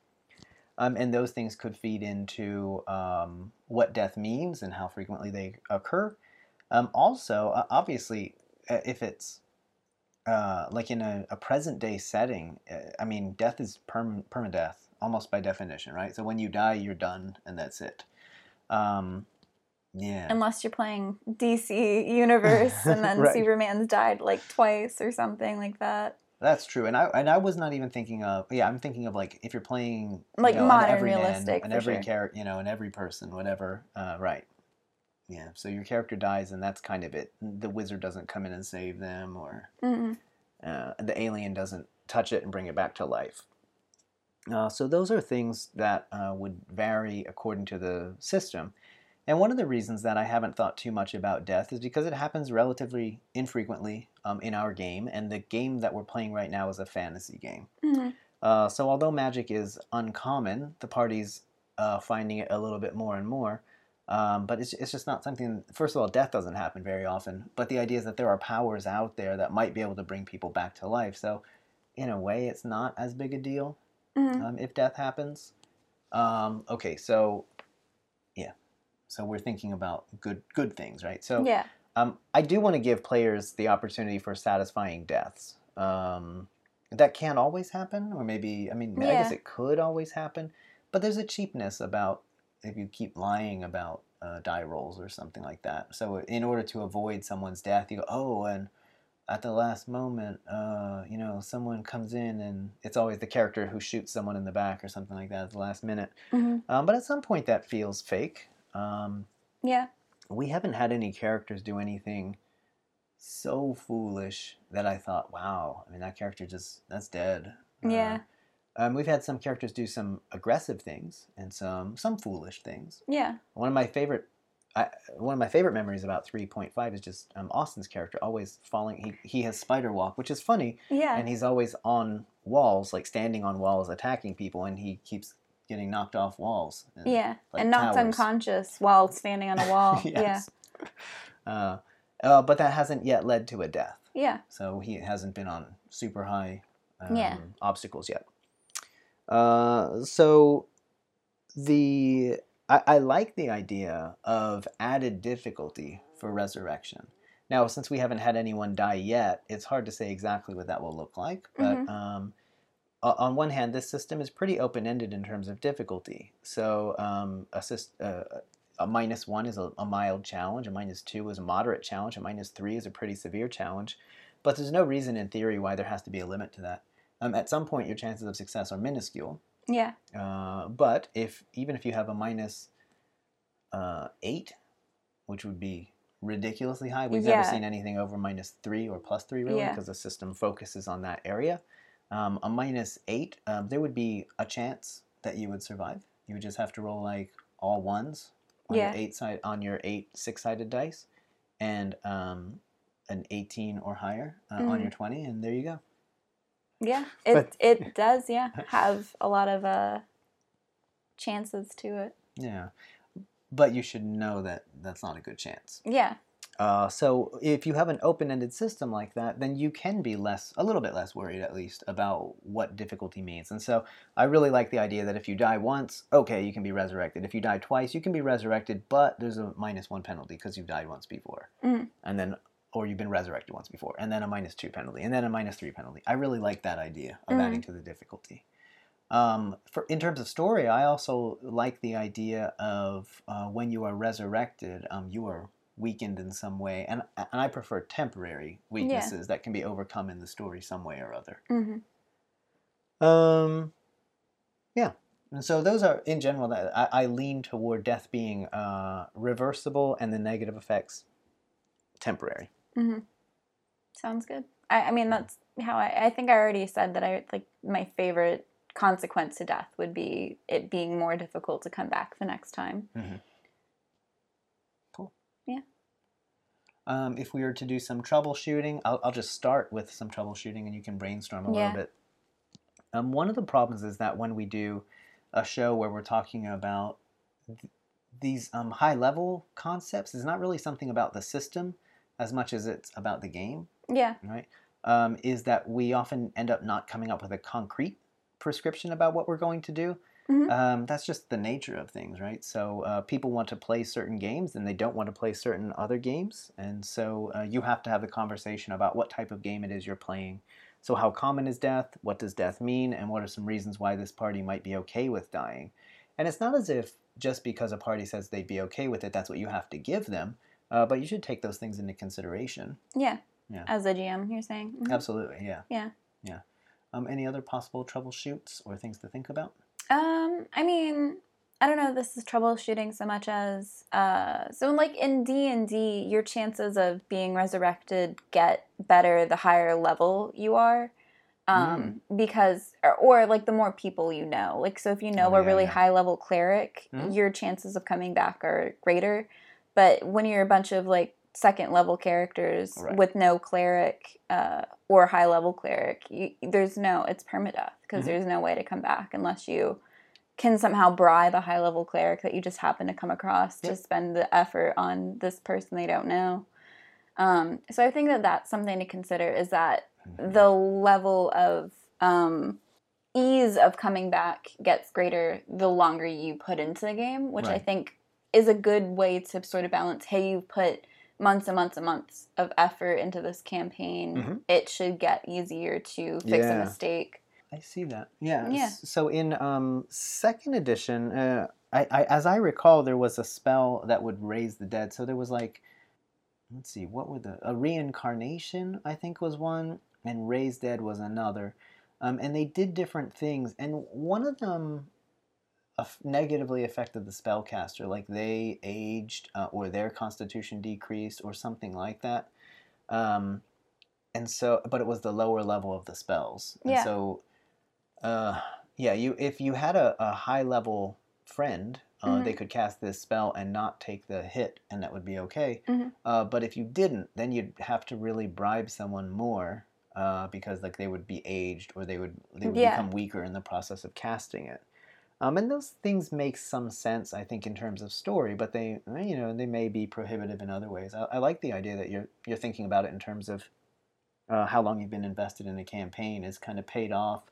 A: Um, and those things could feed into um, what death means and how frequently they occur. Um, also, uh, obviously, uh, if it's uh, like in a, a present day setting, uh, I mean, death is perm- permadeath almost by definition, right? So when you die, you're done and that's it. Um, yeah.
B: Unless you're playing DC Universe and then [LAUGHS]
A: Right.
B: Superman's died like twice or something like that.
A: That's true, and I and I was not even thinking of yeah. I'm thinking of like if you're playing you
B: Like
A: know, an
B: modern
A: everyman,
B: realistic,
A: and every
B: sure.
A: character, you know, and every person, whatever. Uh, right. Yeah. So your character dies, and that's kind of it. The wizard doesn't come in and save them, or
B: Mm.
A: uh, the alien doesn't touch it and bring it back to life. Uh, so those are things that uh, would vary according to the system. And one of the reasons that I haven't thought too much about death is because it happens relatively infrequently um, in our game, and the game that we're playing right now is a fantasy game.
B: Mm.
A: Uh, so although magic is uncommon, the party's uh, finding it a little bit more and more. Um, but it's, it's just not something. First of all, death doesn't happen very often. But the idea is that there are powers out there that might be able to bring people back to life. So, in a way, it's not as big a deal
B: Mm.
A: um, if death happens. Um, okay, so yeah, so we're thinking about good good things, right? So
B: Yeah.
A: um, I do want to give players the opportunity for satisfying deaths. Um, that can't always happen, or maybe I mean I guess it could always happen, but there's a cheapness about if you keep lying about uh, die rolls or something like that. So in order to avoid someone's death, you go, oh, and at the last moment, uh, you know, someone comes in and it's always the character who shoots someone in the back or something like that at the last minute.
B: hmm
A: Um, but at some point, that feels fake. Um,
B: Yeah.
A: we haven't had any characters do anything so foolish that I thought, wow, I mean, that character just, that's dead. Uh,
B: Yeah.
A: um, we've had some characters do some aggressive things and some some foolish things.
B: Yeah.
A: One of my favorite, I, one of my favorite memories about 3.5 is just um, Austin's character always falling. He he has spider walk, which is funny,
B: Yeah.
A: and he's always on walls, like standing on walls, attacking people, and he keeps getting knocked off walls. and-
B: yeah.
A: like
B: and knocked
A: towers.
B: unconscious while standing on a wall. [LAUGHS]
A: yes. [LAUGHS] Uh, uh, but that hasn't yet led to a death.
B: Yeah. Yeah.
A: So he hasn't been on super high um,
B: Yeah.
A: obstacles yet. Uh, so the I, I like the idea of added difficulty for resurrection. Now, since we haven't had anyone die yet, it's hard to say exactly what that will look like. But
B: Mhm.
A: um, on one hand, this system is pretty open-ended in terms of difficulty. So um, a, uh, a minus one is a, a mild challenge, a minus two is a moderate challenge, a minus three is a pretty severe challenge. But there's no reason in theory why there has to be a limit to that. Um, at some point, your chances of success are minuscule.
B: Yeah.
A: Uh, but if even if you have a minus uh, eight, which would be ridiculously high, we've never seen anything over minus three or plus three really,
B: Yeah.
A: because the system focuses on that area. Um, a minus eight, um, there would be a chance that you would survive. You would just have to roll like all ones on
B: Yeah.
A: your eight side on your eight six sided dice, and um, an eighteen or higher uh, on
B: Mhm.
A: your twenty, and there you go.
B: Yeah. It
A: But-
B: it does, yeah, have a lot of uh chances to it.
A: Yeah, but you should know that that's not a good chance.
B: Yeah.
A: Uh, so if you have an open-ended system like that, then you can be less, a little bit less worried at least about what difficulty means. And so I really like the idea that if you die once, okay, you can be resurrected. If you die twice, you can be resurrected, but there's a minus one penalty because you've died once before,
B: Mhm.
A: and then or you've been resurrected once before, and then a minus two penalty, and then a minus three penalty. I really like that idea of
B: Mhm.
A: adding to the difficulty. Um, for in terms of story, I also like the idea of uh, when you are resurrected, um, you are weakened in some way, and and I prefer temporary weaknesses that can be overcome in the story some way or other.
B: hmm
A: Um, yeah, and so those are in general that I, I lean toward death being uh, reversible and the negative effects temporary.
B: Hmm Sounds good. I, I mean, that's how I, I think I already said that I like my favorite consequence to death would be it being more difficult to come back the next time. Hmm. Cool. Yeah.
A: Um, if we were to do some troubleshooting, I'll, I'll just start with some troubleshooting and you can brainstorm a
B: Yeah.
A: little bit. Um, one of the problems is that when we do a show where we're talking about th- these um, high level concepts, it's not really something about the system as much as it's about the game,
B: Yeah.
A: right? Um, is that we often end up not coming up with a concrete prescription about what we're going to do.
B: Mhm.
A: Um, that's just the nature of things, right? So uh, people want to play certain games and they don't want to play certain other games. And so uh, you have to have the conversation about what type of game it is you're playing. So, how common is death? What does death mean? And what are some reasons why this party might be okay with dying? And it's not as if just because a party says they'd be okay with it, that's what you have to give them. Uh, but you should take those things into consideration.
B: Yeah.
A: Yeah.
B: As a GM, you're saying. Mhm.
A: Absolutely, yeah.
B: Yeah.
A: Yeah. Um, any other possible troubleshoots or things to think about?
B: Um, I mean, I don't know. This is troubleshooting so much as uh, so like in D and D, your chances of being resurrected get better the higher level you are, um, because or, or like the more people you know. Like so, if you know
A: Oh,
B: a
A: yeah,
B: really
A: yeah.
B: high level cleric,
A: Mhm.
B: your chances of coming back are greater. But when you're a bunch of like second level characters
A: Right.
B: with no cleric uh, or high level cleric, you, there's no it's permadeath because
A: Mhm.
B: there's no way to come back unless you can somehow bribe a high level cleric that you just happen to come across to spend the effort on this person they don't know. Um, so I think that that's something to consider is that the level of um, ease of coming back gets greater the longer you put into the game, which I think is a good way to sort of balance. Hey, you've put months and months and months of effort into this campaign,
A: Mhm.
B: it should get easier to fix
A: Yeah.
B: a mistake.
A: I see that. Yeah.
B: Yeah.
A: So in um, second edition, uh, I, I as I recall, there was a spell that would raise the dead. So there was like, let's see, what were the a reincarnation? I think was one, and raise dead was another. Um, and they did different things, and one of them aff- negatively affected the spellcaster, like they aged uh, or their constitution decreased or something like that. Um, and so, but it was the lower level of the spells. And
B: Yeah.
A: so, uh, yeah, you if you had a, a high level friend, uh, they could cast this spell and not take the hit, and that would be okay.
B: Mhm.
A: Uh, but if you didn't, then you'd have to really bribe someone more. Uh, because like they would be aged or they would they would
B: Yeah.
A: become weaker in the process of casting it. Um, and those things make some sense, I think, in terms of story, but they, uh, you know, they may be prohibitive in other ways. I, I like the idea that you're you're thinking about it in terms of uh, how long you've been invested in a campaign is kind of paid off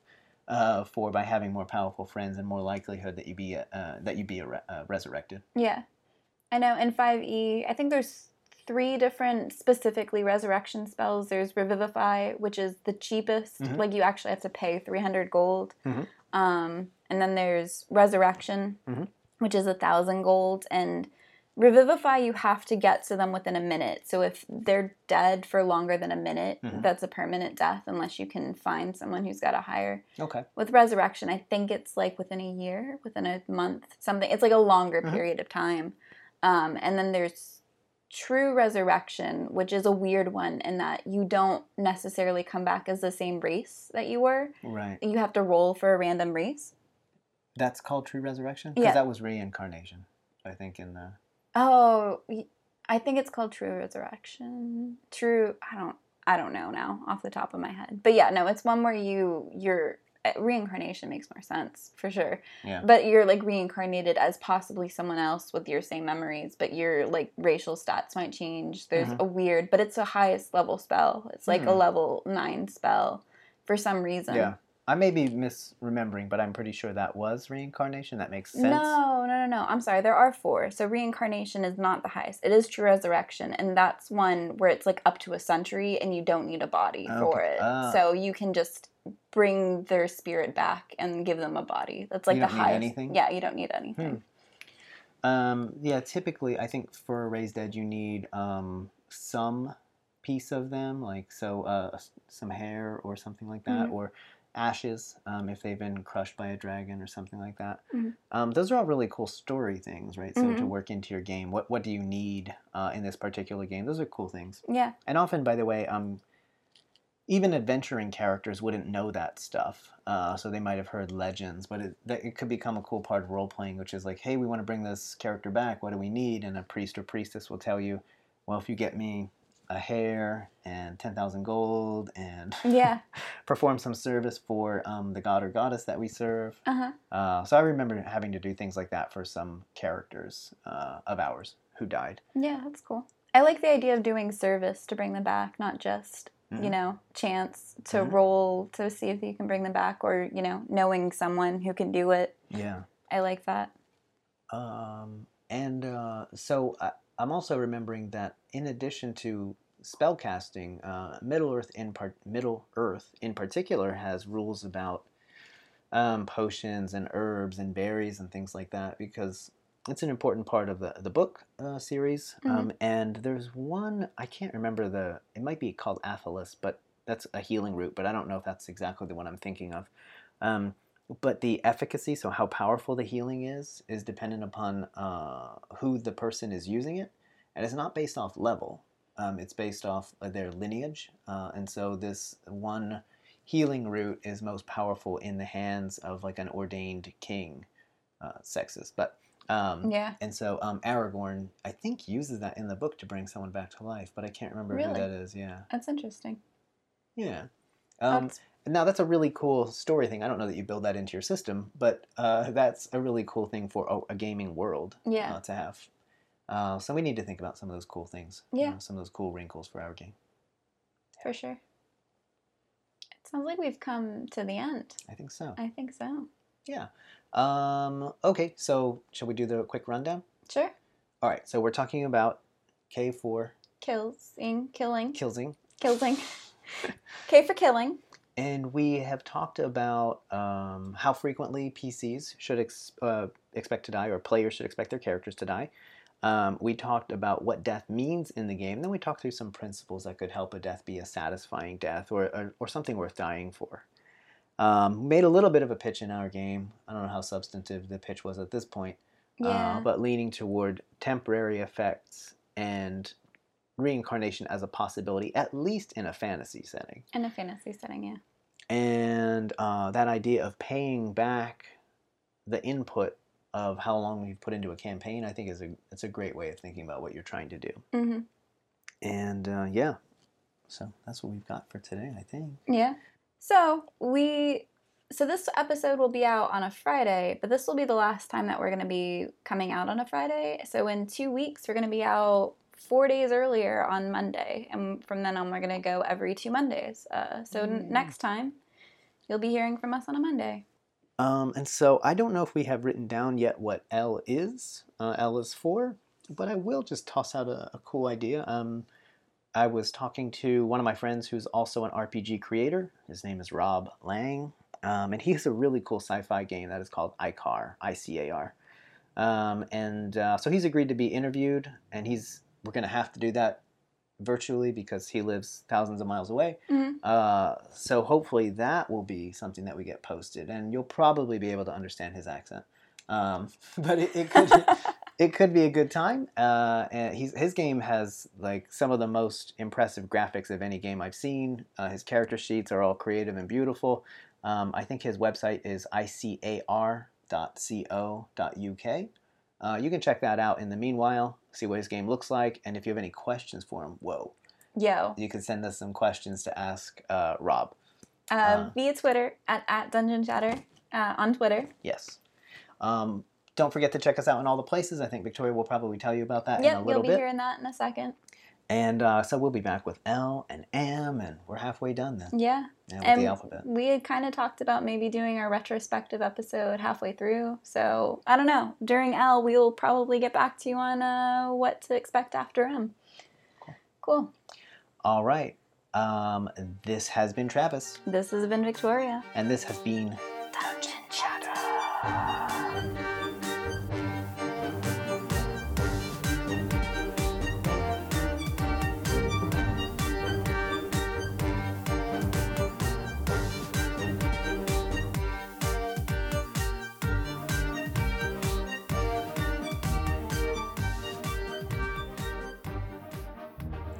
A: uh, for by having more powerful friends and more likelihood that you be uh, that you be a re- uh, resurrected.
B: Yeah. I know in 5e, I think there's three different specifically resurrection spells. There's Revivify, which is the cheapest.
A: Mhm.
B: Like you actually have to pay 300 gold.
A: Mhm.
B: Um, and then there's Resurrection,
A: Mhm.
B: which is a thousand gold. And Revivify, you have to get to them within a minute. So if they're dead for longer than a minute,
A: Mhm.
B: that's a permanent death unless you can find someone who's got a higher
A: Okay.
B: with resurrection i think it's like within a year within a month something it's like a longer
A: Mhm.
B: period of time um, and then there's true resurrection which is a weird one in that you don't necessarily come back as the same race that you were
A: Right.
B: you have to roll for a random race
A: That's called true resurrection. Because
B: Yeah.
A: that was reincarnation. I think in the
B: oh I think it's called true resurrection true i don't i don't know now off the top of my head but yeah no it's one where you your uh, reincarnation makes more sense for sure
A: yeah.
B: but you're like reincarnated as possibly someone else with your same memories but your like racial stats might change there's
A: Mhm.
B: a weird but it's a highest level spell it's like a
A: Hmm.
B: level 9 spell for some reason
A: Yeah. I may be misremembering, but I'm pretty sure that was reincarnation. That makes sense.
B: no no no no i'm sorry there are four so reincarnation is not the highest it is true resurrection and that's one where it's like up to a century and you don't need a body for it
A: Ah.
B: so you can just bring their spirit back and give them a body that's like
A: You
B: the highest
A: anything?
B: yeah you don't need anything
A: Um, yeah, typically, I think for a raised dead, you need um, some piece of them, like so uh, some hair or something like that,
B: Mhm.
A: or ashes um, if they've been crushed by a dragon or something like that.
B: Mhm.
A: Um, those are all really cool story things, right? So to
B: Mhm.
A: work into your game, what what do you need uh, in this particular game? Those are cool things.
B: yeah
A: And often, by the way, um, even adventuring characters wouldn't know that stuff, uh, so they might have heard legends. But it it could become a cool part of role playing, which is like, hey, we want to bring this character back. What do we need? And a priest or priestess will tell you, well, if you get me a hair and ten thousand gold and
B: yeah [LAUGHS]
A: perform some service for um, the god or goddess that we serve.
B: uh-huh
A: Uh, so I remember having to do things like that for some characters uh, of ours who died.
B: Yeah, that's cool. I like the idea of doing service to bring them back, not just,
A: Mhm.
B: you know, chance to
A: Mhm.
B: roll to see if you can bring them back or, you know, knowing someone who can do it.
A: Yeah.
B: I like that.
A: Um, and uh, so I, I'm also remembering that in addition to spellcasting, uh, Middle Earth in part, Middle Earth in particular has rules about um, potions and herbs and berries and things like that because it's an important part of the the book uh, series. Um, and there's one I can't remember the. It might be called Athelas, but that's a healing root. But I don't know if that's exactly the one I'm thinking of. Um, but the efficacy, so how powerful the healing is, is dependent upon uh, who the person is using it, and it's not based off level. Um, it's based off of their lineage, uh, and so this one healing root is most powerful in the hands of like an ordained king, uh, sexist. But um,
B: Yeah.
A: and so um, Aragorn, I think, uses that in the book to bring someone back to life, but I can't remember who that is. Yeah,
B: That's interesting.
A: yeah. Um,
B: That's-
A: now that's a really cool story thing. I don't know that you build that into your system, but uh, that's a really cool thing for a, a gaming world
B: yeah.
A: uh, to have. Uh, so we need to think about some of those cool things. you
B: Yeah.
A: know, some of those cool wrinkles for our game.
B: for sure. It sounds like we've come to the end.
A: I think so.
B: I think so.
A: Yeah. Um, okay, so shall we do the quick rundown?
B: Sure.
A: All right, so we're talking about K4
B: Killsing, killing,
A: Killsing,
B: Killsing, [LAUGHS] K for killing.
A: And we have talked about um, how frequently PCs should ex- uh, expect to die, or players should expect their characters to die. Um, we talked about what death means in the game. Then we talked through some principles that could help a death be a satisfying death or, or, or something worth dying for. Um, made a little bit of a pitch in our game. I don't know how substantive the pitch was at this point,
B: Yeah.
A: uh, but leaning toward temporary effects and reincarnation as a possibility, at least in a fantasy setting
B: in a fantasy setting, yeah.
A: and uh, that idea of paying back the input of how long you've put into a campaign, I think is a it's a great way of thinking about what you're trying to do.
B: Mm-hmm.
A: And uh, yeah, so that's what we've got for today. I think.
B: Yeah. So we so this episode will be out on a Friday, but this will be the last time that we're going to be coming out on a Friday. So in 2 weeks we're going to be out 4 days earlier on Monday, and from then on we're going to go every 2 Mondays. Uh, so n-
A: Mm.
B: next time you'll be hearing from us on a Monday.
A: Um, and so I don't know if we have written down yet what L is. Uh, L is for, but I will just toss out a, a cool idea. Um, I was talking to one of my friends who's also an RPG creator. His name is Rob Lang, um, and he has a really cool sci-fi game that is called ICAR, I-C-A-R. Um, and uh, so he's agreed to be interviewed, and he's we're gonna have to do that virtually because he lives thousands of miles away.
B: Mhm.
A: Uh, so hopefully that will be something that we get posted, and you'll probably be able to understand his accent. Um, [LAUGHS] but it, it could [LAUGHS] it could be a good time. Uh, and he's, his game has like some of the most impressive graphics of any game I've seen. Uh, his character sheets are all creative and beautiful. Um, I think his website is icar.co.uk. Uh, you can check that out in the meanwhile, see what his game looks like, and if you have any questions for him, whoa,
B: Yo.
A: you can send us some questions to ask uh, Rob.
B: Uh,
A: Uh.
B: via Twitter at, at Dungeon Chatter uh, on Twitter.
A: Yes. Um, don't forget to check us out in all the places. I think Victoria will probably tell you about that in a little bit.
B: Yep, you'll be hearing that in a second.
A: And uh, so we'll be back with L and M, and we're halfway done then.
B: Yeah.
A: Yeah, with
B: And
A: the alphabet.
B: we had kind of talked about maybe doing our retrospective episode halfway through. So I don't know. During L, we'll probably get back to you on uh, what to expect after M. Cool. cool.
A: All right. Um, this has been Travis,
B: This has been Victoria.
A: and this has been
B: Dungeon Chatter.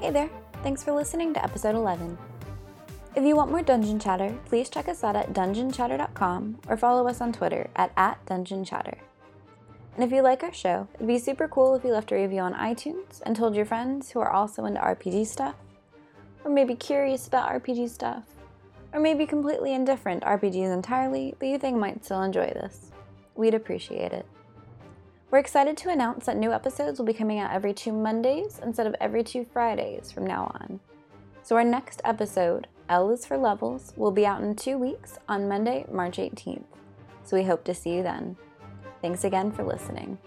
B: Hey there. Thanks for listening to episode 11. If you want more Dungeon Chatter, please check us out at dungeonchatter.com or follow us on Twitter at, at dungeonchatter. And if you like our show, it'd be super cool if you left a review on iTunes and told your friends who are also into RPG stuff, or maybe curious about RPG stuff, or maybe completely indifferent RPGs entirely, but you think might still enjoy this. We'd appreciate it. We're excited to announce that new episodes will be coming out every two Mondays instead of every two Fridays from now on. So, our next episode, L is for Levels, will be out in two weeks on Monday, March 18th. So, we hope to see you then. Thanks again for listening.